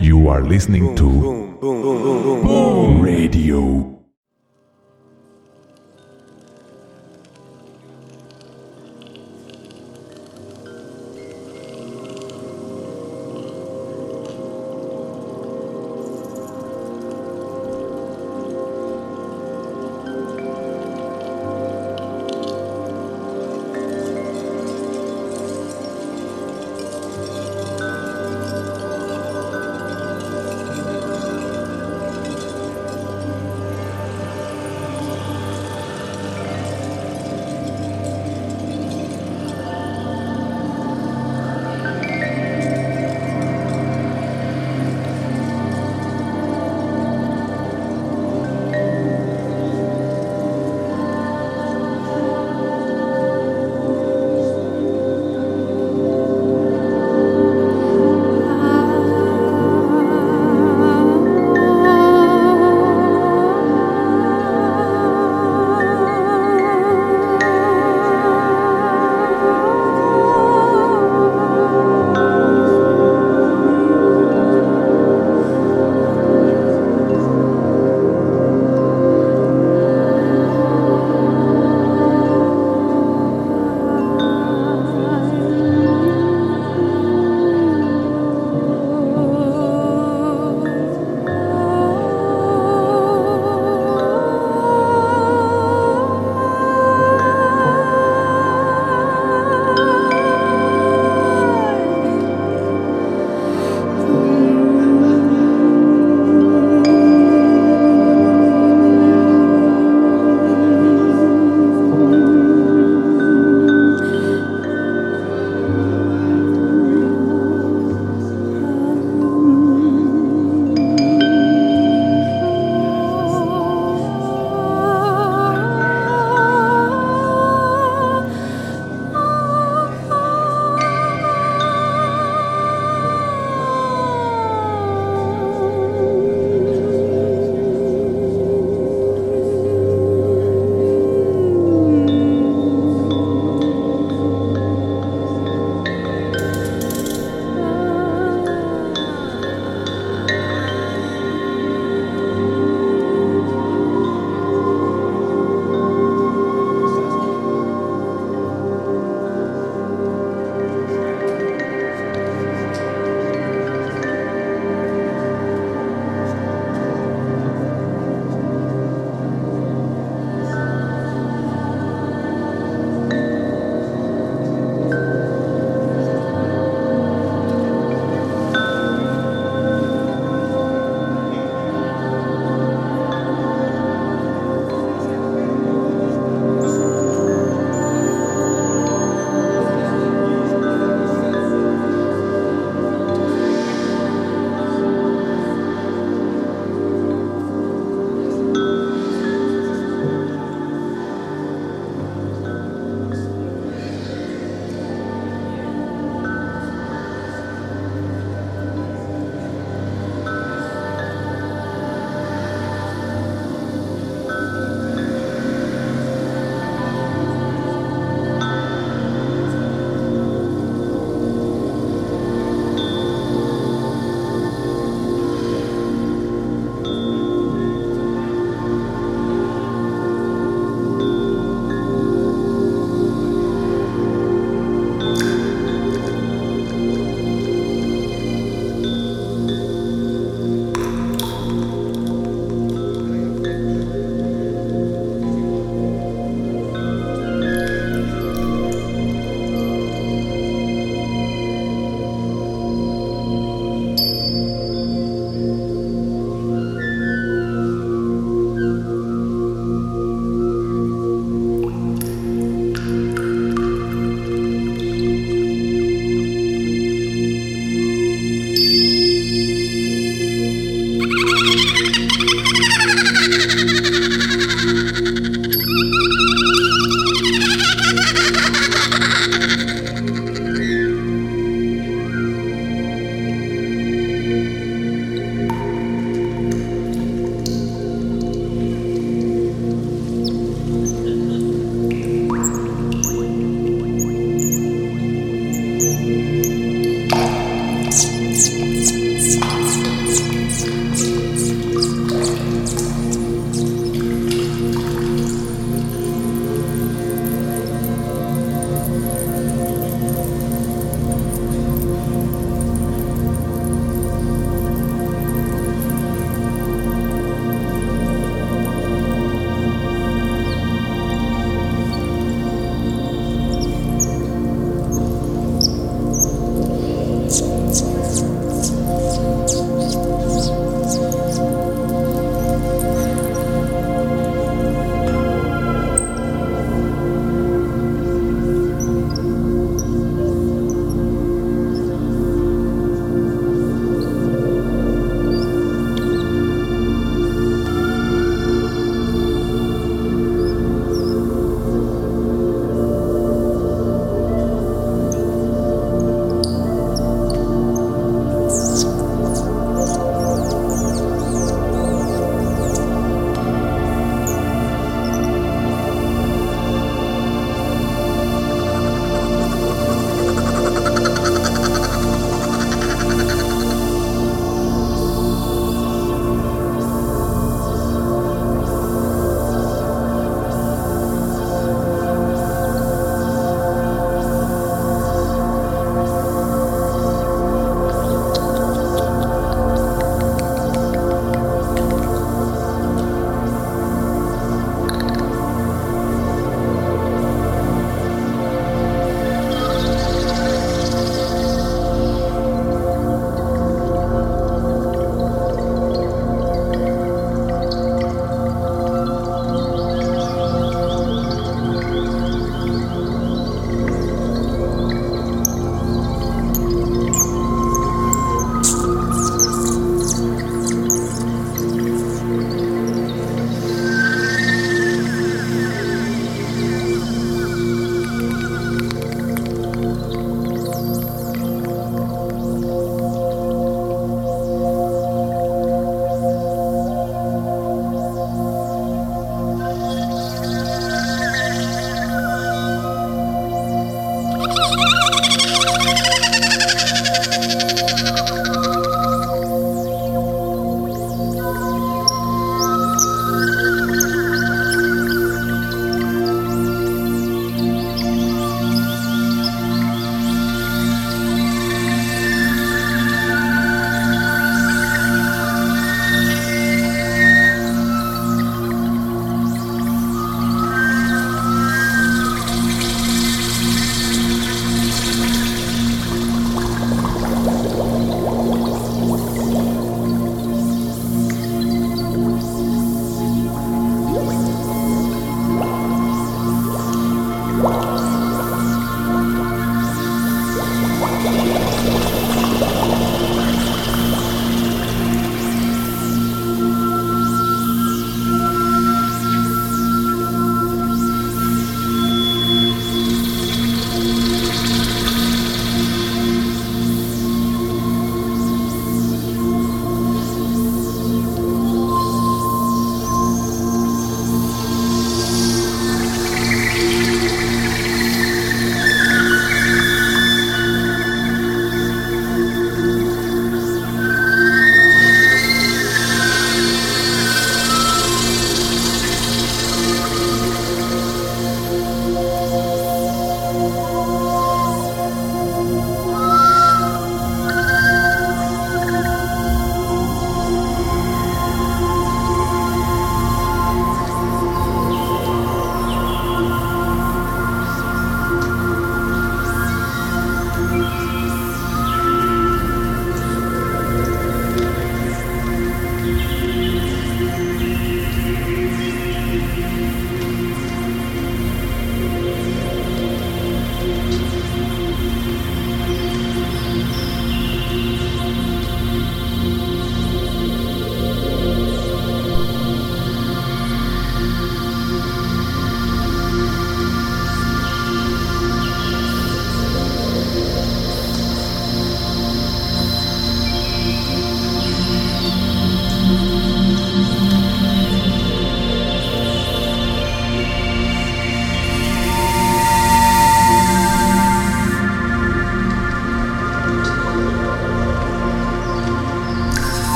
You are listening to Boom Radio.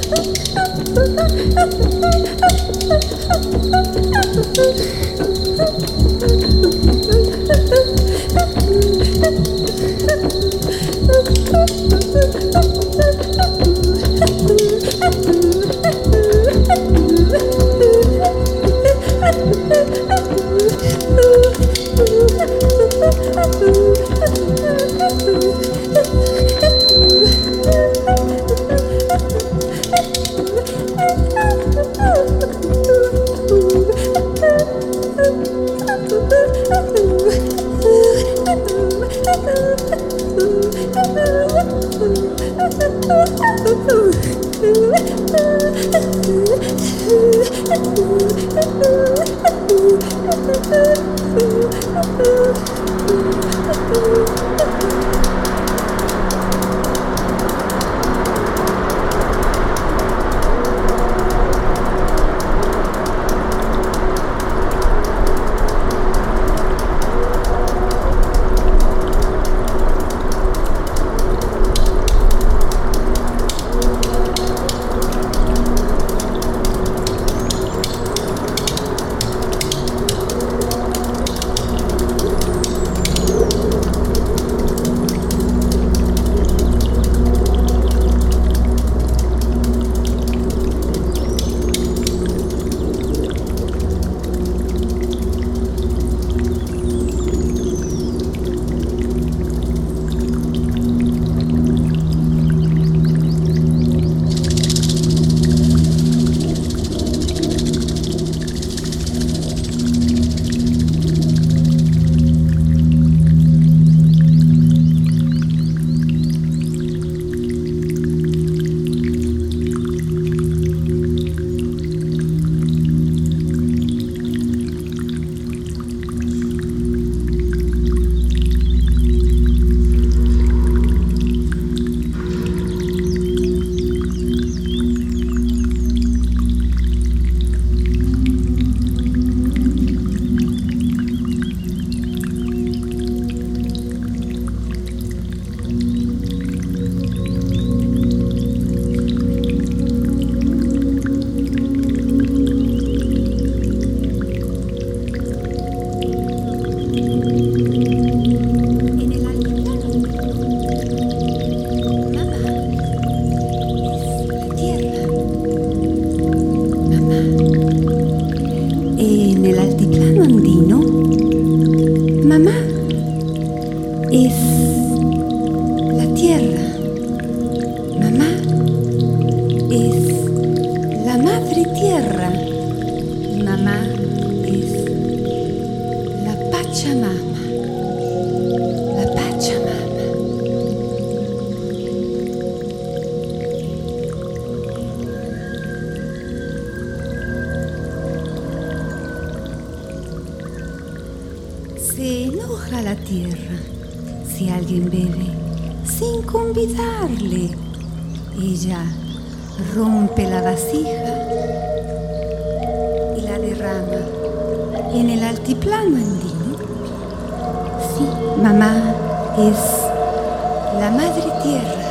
Thank you. mamá es la madre tierra.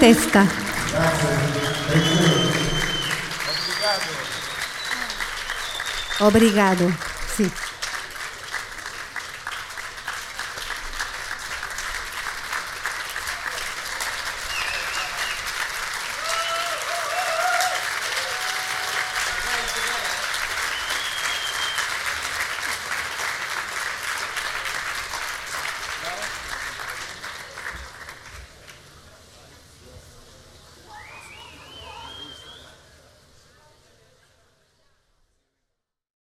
Testa. Obrigado. Sì.